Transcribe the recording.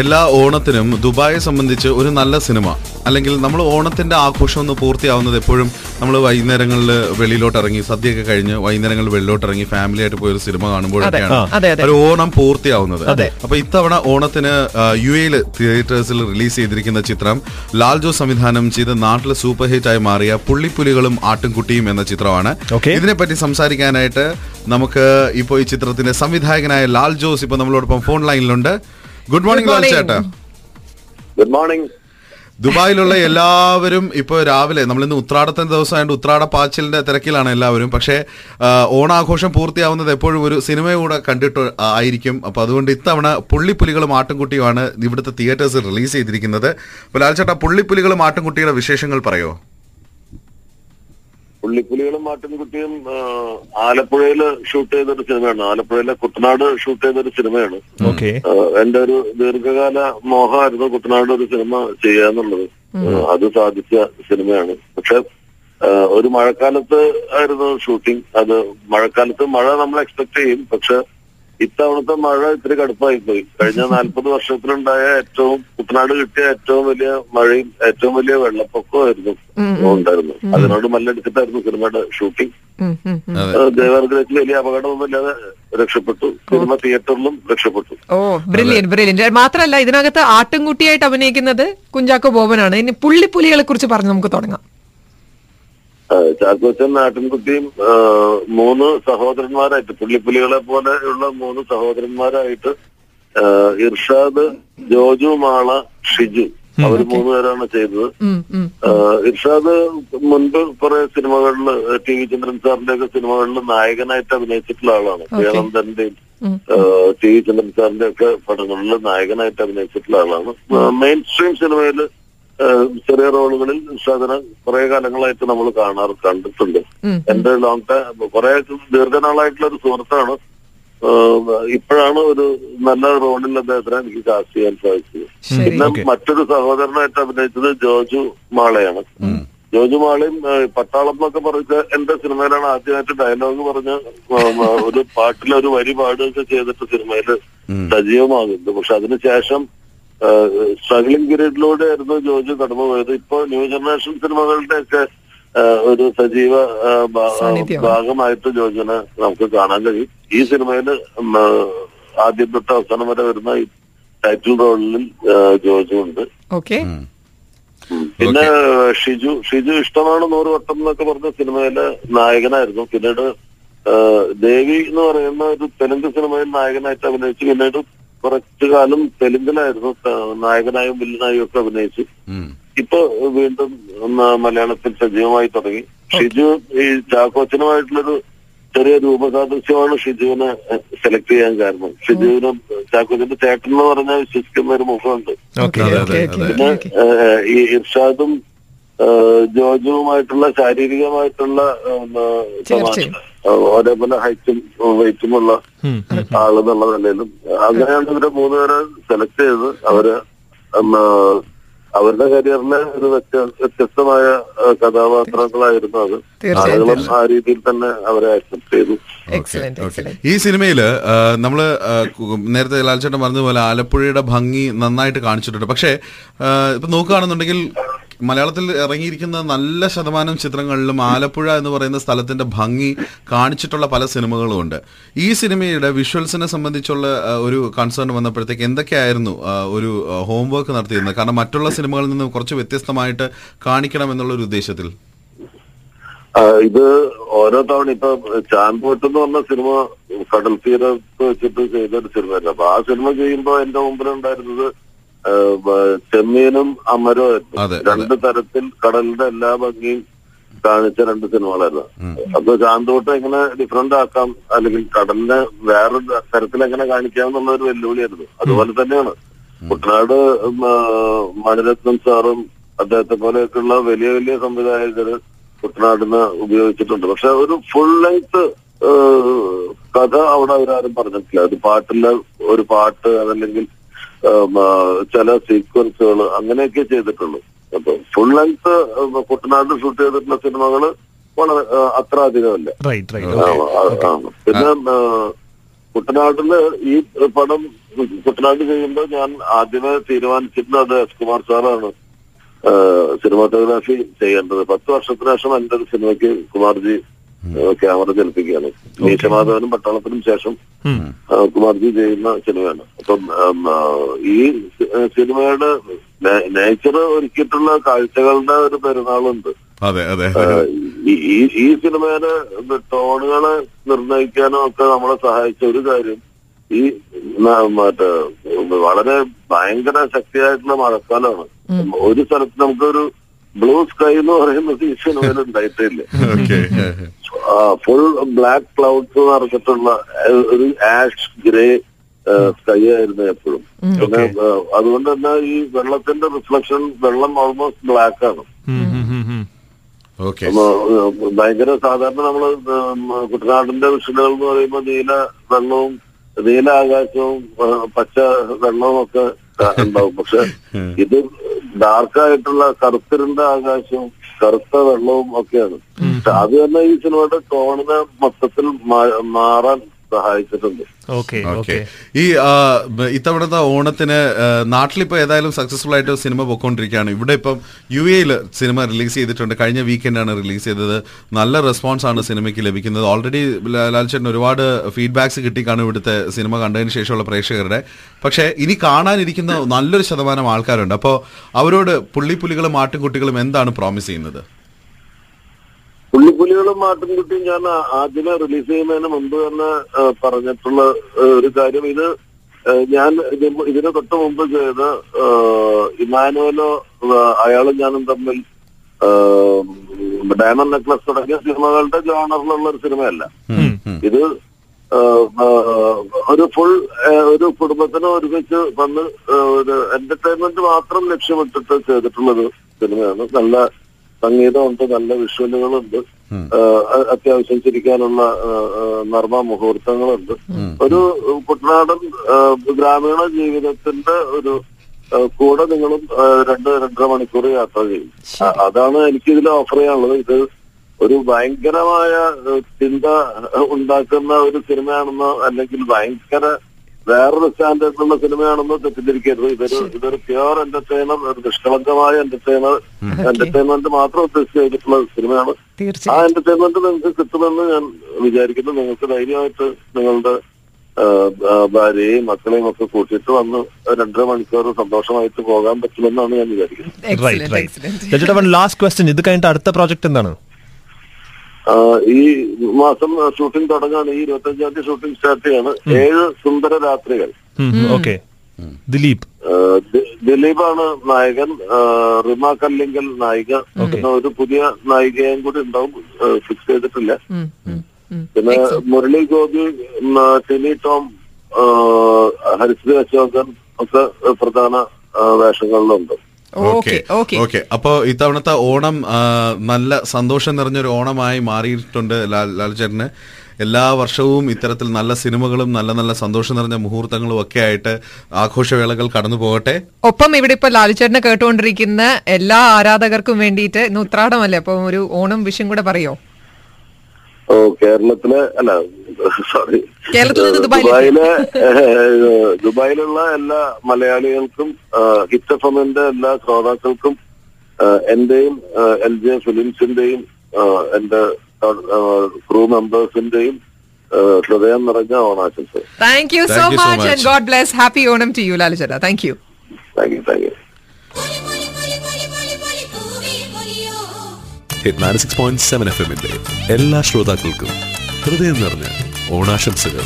എല്ലാ ഓണത്തിനും ദുബായെ സംബന്ധിച്ച് ഒരു നല്ല സിനിമ. അല്ലെങ്കിൽ നമ്മൾ ഓണത്തിന്റെ ആഘോഷം ഒന്ന് പൂർത്തിയാവുന്നത് എപ്പോഴും നമ്മൾ വൈകുന്നേരങ്ങളിൽ വെളിയിലോട്ട് ഇറങ്ങി സദ്യയൊക്കെ കഴിഞ്ഞ് വൈകുന്നേരങ്ങളിൽ വെളിയിലോട്ട് ഇറങ്ങി ഫാമിലി ആയിട്ട് പോയി ഒരു സിനിമ കാണുമ്പോഴൊക്കെയാണ്. ഒരു ഓണം പൂർത്തിയാവുന്നത്. അപ്പൊ ഇത്തവണ ഓണത്തിന് യു എയിൽ തിയേറ്റേഴ്സിൽ റിലീസ് ചെയ്തിരിക്കുന്ന ചിത്രം ലാൽജോ സംവിധാനം ചെയ്ത് നാട്ടിൽ സൂപ്പർ ഹിറ്റ് ആയി മാറിയ പുള്ളിപ്പുലികളും ആട്ടുംകുട്ടിയും എന്ന ചിത്രമാണ്. ഇതിനെപ്പറ്റി സംസാരിക്കാനായിട്ട് നമുക്ക് ഇപ്പോൾ ഈ ചിത്രത്തിന്റെ സംവിധായകനായ ലാൽ ജോസ് ഇപ്പൊ നമ്മളോടൊപ്പം ഫോൺ ലൈനിലുണ്ട്. ഗുഡ് മോർണിംഗ് ലാൽ ചേട്ടാ. ഗുഡ് മോർണിംഗ് ദുബായിലുള്ള എല്ലാവരും ഇപ്പോൾ രാവിലെ നമ്മളിന്ന് ഉത്രാടത്തിന്റെ ദിവസമായിട്ട് ഉത്രാട പാച്ചിലിന്റെ തിരക്കിലാണ് എല്ലാവരും. പക്ഷേ ഓണാഘോഷം പൂർത്തിയാവുന്നത് എപ്പോഴും ഒരു സിനിമ കൂടെ കണ്ടിട്ട് ആയിരിക്കും. അപ്പോൾ അതുകൊണ്ട് ഇത്തവണ പുള്ളിപ്പുലികളും ആട്ടുംകുട്ടിയുമാണ് ഇവിടുത്തെ തിയേറ്റേഴ്സ് റിലീസ് ചെയ്തിരിക്കുന്നത്. അപ്പോൾ ലാൽ ചേട്ടാ പുള്ളിപ്പുലികളും ആട്ടുംകുട്ടിയുടെ വിശേഷങ്ങൾ പറയോ? പുള്ളിപ്പുലികളും മാട്ടിൻകുട്ടിയും ആലപ്പുഴയിൽ ഷൂട്ട് ചെയ്തൊരു സിനിമയാണ്. ആലപ്പുഴയിലെ കുട്ടനാട് ഷൂട്ട് ചെയ്തൊരു സിനിമയാണ്. എന്റെ ഒരു ദീർഘകാല മോഹമായിരുന്നു കുട്ടനാട് ഒരു സിനിമ ചെയ്യാന്നുള്ളത് അത് സാധിച്ച സിനിമയാണ്. പക്ഷെ ഒരു മഴക്കാലത്ത് ആയിരുന്നു ഷൂട്ടിംഗ്. അത് മഴക്കാലത്ത് മഴ നമ്മൾ എക്സ്പെക്ട് ചെയ്യും. പക്ഷെ ഇത്തവണത്തെ മഴ ഇത്തിരി കടുപ്പായി പോയി കഴിഞ്ഞ നാൽപ്പത് വർഷത്തിലുണ്ടായ ഏറ്റവും കുട്ടനാട് കിട്ടിയ ഏറ്റവും വലിയ മഴയും ഏറ്റവും വലിയ വെള്ളപ്പൊക്കമായിരുന്നു ഉണ്ടായിരുന്നു അതിനോട് മല്ലടിച്ചിട്ടായിരുന്നു സിനിമയുടെ ഷൂട്ടിംഗ്. ദേവർഗ്രഹത്തിൽ വലിയ അപകടമൊന്നുമില്ലാതെ രക്ഷപ്പെട്ടു. സിനിമ തിയേറ്ററിലും രക്ഷപ്പെട്ടു. ഓ ബ്രില്യൻ ബ്രില്യൻ മാത്രമല്ല ഇതിനകത്ത് ആട്ടുംകുട്ടിയായിട്ട് അഭിനയിക്കുന്നത് കുഞ്ചാക്കോ ബോബനാണ്. ഇനി പുള്ളിപ്പുലികളെ കുറിച്ച് പറഞ്ഞ് നമുക്ക് തുടങ്ങാം. ചാക്കോച്ചൻ നാട്ടിൻകുട്ടിയും മൂന്ന് സഹോദരന്മാരായിട്ട് പുള്ളിപ്പുലികളെ പോലെയുള്ള മൂന്ന് സഹോദരന്മാരായിട്ട് ഇർഷാദ് ജോജു മാള ഷിജു. അവർ മൂന്നുപേരാണ് ചെയ്തത്. ഇർഷാദ് മുൻപ് കുറെ സിനിമകളിൽ ടി വി ചന്ദ്രൻ സാറിന്റെ ഒക്കെ സിനിമകളിൽ നായകനായിട്ട് അഭിനയിച്ചിട്ടുള്ള ആളാണ്. ജയനന്ദന്റെയും ടി വി ചന്ദ്രൻ സാറിന്റെ ഒക്കെ പടങ്ങളിൽ നായകനായിട്ട് അഭിനയിച്ചിട്ടുള്ള ആളാണ്. മെയിൻ സ്ട്രീം സിനിമയിൽ ചെറിയ റോളുകളിൽ ഇർഷാദിനെ കുറെ കാലങ്ങളായിട്ട് നമ്മൾ കാണാറ് കണ്ടിട്ടുണ്ട്. എന്റെ ലോങ് ടൈം കുറെ ദീർഘനാളായിട്ടുള്ള ഒരു സുഹൃത്താണ്. ഇപ്പോഴാണ് ഒരു നല്ല റോളിൽ അദ്ദേഹത്തിനെ എനിക്ക് കാസ്റ്റ് ചെയ്യാൻ സാധിച്ചത്. പിന്നെ മറ്റൊരു സഹോദരനായിട്ട് അഭിനയിച്ചത് ജോജു മാളയാണ്. ജോജു മാളയും പട്ടാളം എന്നൊക്കെ പറഞ്ഞ എന്റെ സിനിമയിലാണ് ആദ്യമായിട്ട് ഡയലോഗ് പറഞ്ഞ് ഒരു പാട്ടിലെ ഒരു വരി പാടുകയൊക്കെ ചെയ്തിട്ട് സിനിമയിൽ സജീവമാകുന്നത്. പക്ഷെ അതിനുശേഷം സ്ട്രഗ്ലിംഗ് പീരീഡിലൂടെ ആയിരുന്നു ജോജു കടന്നു പോയത്. ഇപ്പൊ ന്യൂ ജനറേഷൻ സിനിമകളുടെ ഒക്കെ ഒരു സജീവ. ഭാഗമായിട്ട് ജോജുനെ നമുക്ക് കാണാൻ കഴിയും. ഈ സിനിമയിൽ ആദ്യം തൊട്ട് അവസാനം വരെ വരുന്ന ടൈറ്റിൽ റോളിൽ ജോജു ഉണ്ട്. ഓക്കെ. പിന്നെ ഷിജു ഷിജു ഇഷ്ടമാണ് നൂറ് വട്ടം എന്നൊക്കെ പറഞ്ഞ സിനിമയിലെ നായകനായിരുന്നു. പിന്നീട് ദേവി എന്ന് പറയുന്ന ഒരു തെലുങ്ക് സിനിമയിൽ നായകനായിട്ട് അഭിനയിച്ചു പിന്നീട് കുറച്ചു കാലം തെലുങ്കിലായിരുന്നു നായകനായും വില്ലനായും ഒക്കെ അഭിനയിച്ചു. ഇപ്പൊ വീണ്ടും ഒന്ന് മലയാളത്തിൽ സജീവമായി തുടങ്ങി. ഷിജു ഈ ചാക്കോച്ചനുമായിട്ടുള്ളൊരു ചെറിയ രൂപസാദൃശ്യമാണ് ഷിജുവിനെ സെലക്ട് ചെയ്യാൻ കാരണം. ഷിജുവിനെ ചാക്കോച്ചന്റെ ചേട്ടൻ എന്ന് പറഞ്ഞാൽ വിശ്വസിക്കുന്ന ഒരു മുഖമുണ്ട്. പിന്നെ ഈ ഇർഷാദും ജോജുവുമായിട്ടുള്ള ശാരീരികമായിട്ടുള്ള ഏഹ്, ഏഹ്, ഒരേപോലെ ഹൈറ്റും വെയിറ്റുമുള്ള ആൾ എന്നുള്ള നിലയിലും. അങ്ങനെയാണ് ഇവരെ മൂന്നുപേരെ സെലക്ട് ചെയ്ത് അവർ അവരുടെ കരിയറിലെ ഒരു വ്യത്യ- വ്യത്യസ്തമായ കഥാപാത്രങ്ങളായിരുന്നു അത്. ആളുകളും ആ രീതിയിൽ തന്നെ അവരെ അക്സെപ്റ്റ് ചെയ്തു. എക്സലന്റ് ഈ സിനിമയിൽ നമ്മൾ നേരത്തെ ലാൽചേട്ടൻ പറഞ്ഞതുപോലെ ആലപ്പുഴയുടെ ഭംഗി നന്നായിട്ട് കാണിച്ചിട്ടുണ്ട്. പക്ഷേ ഇപ്പൊ നോക്കുകയാണെന്നുണ്ടെങ്കിൽ മലയാളത്തിൽ ഇറങ്ങിയിരിക്കുന്ന നല്ല ശതമാനം ചിത്രങ്ങളിലും ആലപ്പുഴ എന്ന് പറയുന്ന സ്ഥലത്തിന്റെ ഭംഗി കാണിച്ചിട്ടുള്ള പല സിനിമകളും ഉണ്ട്. ഈ സിനിമയുടെ വിഷ്വൽസിനെ സംബന്ധിച്ചുള്ള ഒരു കൺസേൺ വന്നപ്പോഴത്തേക്ക് എന്തൊക്കെയായിരുന്നു ഒരു ഹോംവർക്ക് നടത്തിയിരുന്നത്? കാരണം മറ്റുള്ള സിനിമകളിൽ നിന്ന് കുറച്ച് വ്യത്യസ്തമായിട്ട് കാണിക്കണം എന്നുള്ള ഒരു ഉദ്ദേശത്തിൽ. ഇത് ഓരോ തവണ ഇപ്പൊ ചാൻപോട്ട് എന്ന് പറഞ്ഞ സിനിമ കടൽ തീരത്ത് വെച്ചിട്ട് ചെയ്ത ഒരു സിനിമയല്ല. അപ്പൊ ആ സിനിമ ചെയ്യുമ്പോ എന്റെ മുമ്പിലുണ്ടായിരുന്നത് ചെമ്മീനും അമരവും അതെ. രണ്ട് തരത്തിൽ കടലിന്റെ എല്ലാ ഭംഗിയും കാണിച്ച രണ്ട് സിനിമകളായിരുന്നു. അപ്പൊ ചാന്തോട്ട് എങ്ങനെ ഡിഫറെന്റ് ആക്കാം? അല്ലെങ്കിൽ കടലിനെ വേറെ തരത്തിൽ എങ്ങനെ കാണിക്കാം എന്നുള്ള ഒരു വെല്ലുവിളിയായിരുന്നു. അതുപോലെ തന്നെയാണ്. കുട്ടനാട് മണിരത്നം സാറും അദ്ദേഹത്തെ പോലെയൊക്കെയുള്ള വലിയ വലിയ സംവിധായകര് കുട്ടനാടിന് ഉപയോഗിച്ചിട്ടുണ്ട്. പക്ഷെ ഒരു ഫുൾ ലെങ്ത് കഥ അവിടെ അവരാരും പറഞ്ഞിട്ടില്ല. അത് പാട്ടില്ല ഒരു പാട്ട് അതല്ലെങ്കിൽ ചില സീക്വൻസുകൾ അങ്ങനെയൊക്കെ ചെയ്തിട്ടുള്ളൂ. അപ്പൊ ഫുൾ ലെങ്ത് കുട്ടനാട് ഷൂട്ട് ചെയ്തിട്ടുള്ള സിനിമകൾ വളരെ അത്ര അധികമല്ല. പിന്നെ കുട്ടനാട്ടിൽ കുട്ടനാട്ടിൽ ഈ പടം കുട്ടനാട് ചെയ്യുമ്പോൾ ഞാൻ ആദ്യമേ തീരുമാനിച്ചിരുന്നത് എസ് കുമാർ സാറാണ് സിനിമാറ്റോഗ്രാഫി ചെയ്യേണ്ടത്. പത്ത് വർഷത്തിന് ശേഷം എന്റെ ഒരു സിനിമയ്ക്ക് കുമാർജി ക്യാമറ ചലിപ്പിക്കുകയാണ്. നീശമാധവനും പട്ടാളത്തിനും ശേഷം കുമാർജി ചെയ്യുന്ന സിനിമയാണ്. അപ്പം ഈ സിനിമയുടെ നേച്ചർ ഒരുക്കിയിട്ടുള്ള കാഴ്ചകളുടെ ഒരു പെരുന്നാളുണ്ട്. അതെ അതെ. ഈ ഈ- സിനിമയുടെ ടോണുകളെ നിർണയിക്കാനും ഒക്കെ നമ്മളെ സഹായിച്ച ഒരു കാര്യം ഈ മറ്റേ വളരെ ഭയങ്കര ശക്തിയായിട്ടുള്ള മഴക്കാലമാണ് ഒരു സ്ഥലത്ത് നമുക്കൊരു ബ്ലൂ സ്കൈ എന്ന് പറയുന്നത് ഈ സിനിമയിൽ ഉണ്ടായിട്ടില്ല ഓക്കെ. ഫുൾ ബ്ലാക്ക് ക്ലൗഡ്സ് നിറച്ചിട്ടുള്ള ഒരു ആഷ് ഗ്രേ സ്കൈ ആയിരുന്നു എപ്പോഴും. പിന്നെ അതുകൊണ്ട് തന്നെ ഈ വെള്ളത്തിന്റെ റിഫ്ലക്ഷൻ വെള്ളം ഓൾമോസ്റ്റ് ബ്ലാക്ക് ആണ്. ഭയങ്കര സാധാരണ നമ്മൾ കുട്ടനാടിന്റെ വിഷുകൾ എന്ന് പറയുമ്പോൾ നീല വെള്ളവും നീല ആകാശവും പച്ച വെള്ളവും ഒക്കെ ഉണ്ടാവും. പക്ഷെ ഇത് ഡാർക്കായിട്ടുള്ള കറുത്തിരുണ്ട ആകാശവും കറുത്ത വെള്ളവും ഒക്കെയാണ്. അത് തന്നെ ഈ സിനിമയുടെ ടോണിനെ മൊത്തത്തിൽ മാറാൻ സഹായിച്ചിട്ടുണ്ട്. Okay okay. ഈ ഇത്തവണത്തെ ഓണത്തിന് നാട്ടിലിപ്പോ ഏതായാലും സക്സസ്ഫുൾ ആയിട്ട് സിനിമ പൊക്കോണ്ടിരിക്കുകയാണ്. ഇവിടെ ഇപ്പം യു എയിൽ സിനിമ റിലീസ് ചെയ്തിട്ടുണ്ട്. കഴിഞ്ഞ വീക്കെൻഡ് ആണ് റിലീസ് ചെയ്തത്. നല്ല റെസ്പോൺസ് ആണ് സിനിമയ്ക്ക് ലഭിക്കുന്നത്. ഓൾറെഡി ലാൽചേട്ടൻ ഒരുപാട് ഫീഡ്ബാക്സ് കിട്ടിക്കാണ് ഇവിടുത്തെ സിനിമ കണ്ടതിന് ശേഷമുള്ള പ്രേക്ഷകരുടെ. പക്ഷേ ഇനി കാണാനിരിക്കുന്ന നല്ലൊരു ശതമാനം ആൾക്കാരുണ്ട്. അപ്പോൾ അവരോട് പുള്ളിപ്പുലികളും ആട്ടിൻകുട്ടികളും എന്താണ് പ്രോമിസ് ചെയ്യുന്നത്? പുള്ളിപ്പുലികളും മാട്ടിൻകുട്ടിയും ഞാൻ ആദ്യമേ റിലീസ് ചെയ്യുന്നതിന് മുമ്പ് തന്നെ പറഞ്ഞിട്ടുള്ള ഒരു കാര്യം. ഇത് ഞാൻ ഇത് ഇതിന് തൊട്ട് മുമ്പ് ചെയ്ത ഇമാനുവലോ അയാളും ഞാനും തമ്മിൽ ഡയമണ്ട് നെക്ലസ് തുടങ്ങിയ സിനിമകളുടെ ജോണറിലുള്ള ഒരു സിനിമയല്ല. ഇത് ഒരു ഫുൾ ഒരു കുടുംബത്തിനെ ഒരുമിച്ച് വന്ന് ഒരു എന്റർടൈൻമെന്റ് മാത്രം ലക്ഷ്യമിട്ടിട്ട് ചെയ്തിട്ടുള്ളൊരു സിനിമയാണ്. നല്ല സംഗീതമുണ്ട് നല്ല വിഷ്വലുകളുണ്ട്. അത്യാവശ്യം ചിരിക്കാനുള്ള നർമ്മ മുഹൂർത്തങ്ങളുണ്ട്. ഒരു കുട്ടനാടൻ ഗ്രാമീണ ജീവിതത്തിന്റെ ഒരു കൂടെ നിങ്ങളും രണ്ട് രണ്ടര മണിക്കൂർ യാത്ര ചെയ്യും. അതാണ് എനിക്കിതിൽ ഓഫർ ചെയ്യാനുള്ളത്. ഇത് ഒരു ഭയങ്കരമായ ചിന്ത ഉണ്ടാക്കുന്ന ഒരു സിനിമയാണെന്നോ അല്ലെങ്കിൽ ഭയങ്കര വേറൊരു സ്റ്റാൻഡേർഡിലുള്ള സിനിമയാണെന്നോ തെറ്റിദ്ധരിക്കരുത്. ഇതൊരു ഇതൊരു പ്യുവർ എന്റർടൈനർ ഒരു നിഷ്കളങ്കമായ എന്റർടൈനർ എന്റർടൈൻമെന്റ് മാത്രം ഉദ്ദേശിച്ച് ചെയ്തിട്ടുള്ള സിനിമയാണ്. ആ എന്റർടൈൻമെന്റ് നിങ്ങൾക്ക് കിട്ടുമെന്ന് ഞാൻ വിചാരിക്കുന്നു. നിങ്ങൾക്ക് ധൈര്യമായിട്ട് നിങ്ങളുടെ ഭാര്യയും ഭാര്യയെയും മക്കളെയും ഒക്കെ കൂട്ടിയിട്ട് വന്ന് രണ്ടര മണിക്കൂർ സന്തോഷമായിട്ട് പോകാൻ പറ്റുമെന്നാണ് ഞാൻ വിചാരിക്കുന്നത്. ഇത് കഴിഞ്ഞിട്ട് അടുത്ത പ്രോജക്ട് എന്താണ്? ഈ മാസം ഷൂട്ടിംഗ് തുടങ്ങാണ് ഈ ഇരുപത്തി അഞ്ചാം തീയതി ഷൂട്ടിംഗ് സ്റ്റാർട്ട് ചെയ്യാണ്. ഏഴ് സുന്ദര രാത്രികൾ. ഓക്കെ. ദിലീപ്. ദിലീപാണ് നായകൻ റിമ കല്ലിങ്കൽ നായിക. പിന്നെ ഒരു പുതിയ നായികയും കൂടി ഉണ്ടാവും. ഫിക്സ് ചെയ്തിട്ടില്ല. പിന്നെ മുരളി ഗോപി ടിനി ടോം ഹരിശ്രീ അശോകൻ ഒക്കെ പ്രധാന വേഷങ്ങളിലുണ്ട്. ഓക്കെ ഓക്കെ അപ്പോ ഇത്തവണത്തെ ഓണം നല്ല സന്തോഷം നിറഞ്ഞൊരു ഓണമായി മാറിയിട്ടുണ്ട് ലാൽ ലാൽചേട്ടന്. എല്ലാ വർഷവും ഇത്തരത്തിൽ നല്ല സിനിമകളും നല്ല നല്ല സന്തോഷം നിറഞ്ഞ മുഹൂർത്തങ്ങളും ഒക്കെ ആയിട്ട് ആഘോഷവേളകൾ കടന്നു പോകട്ടെ. ഒപ്പം ഇവിടെ ഇപ്പൊ ലാലുചേട്ടനെ കേട്ടുകൊണ്ടിരിക്കുന്ന എല്ലാ ആരാധകർക്കും വേണ്ടിയിട്ട് ഇന്ന് ഉത്രാടമല്ലേ? അപ്പൊ ഒരു ഓണം വിഷയം കൂടെ പറയോ? ഓ കേരളത്തിലെ അല്ല സോറി ദുബായിലെ. ദുബായിലുള്ള എല്ലാ മലയാളികൾക്കും ഹിറ്റഫമിന്റെ എല്ലാ ശ്രോതാക്കൾക്കും എന്റെയും എൽ ജെ ഫിലിംസിന്റെയും എന്റെ ക്രൂ മെമ്പേഴ്സിന്റെയും ഹൃദയം നിറഞ്ഞ ഓണാശംസ thank you so much. And God bless happy Onam to you ലാലുചേട്ടാ thank you thank you thank you എല്ലാ ശ്രോതാക്കൾക്കും ഹൃദയം നിറഞ്ഞ ഓണാശംസകൾ.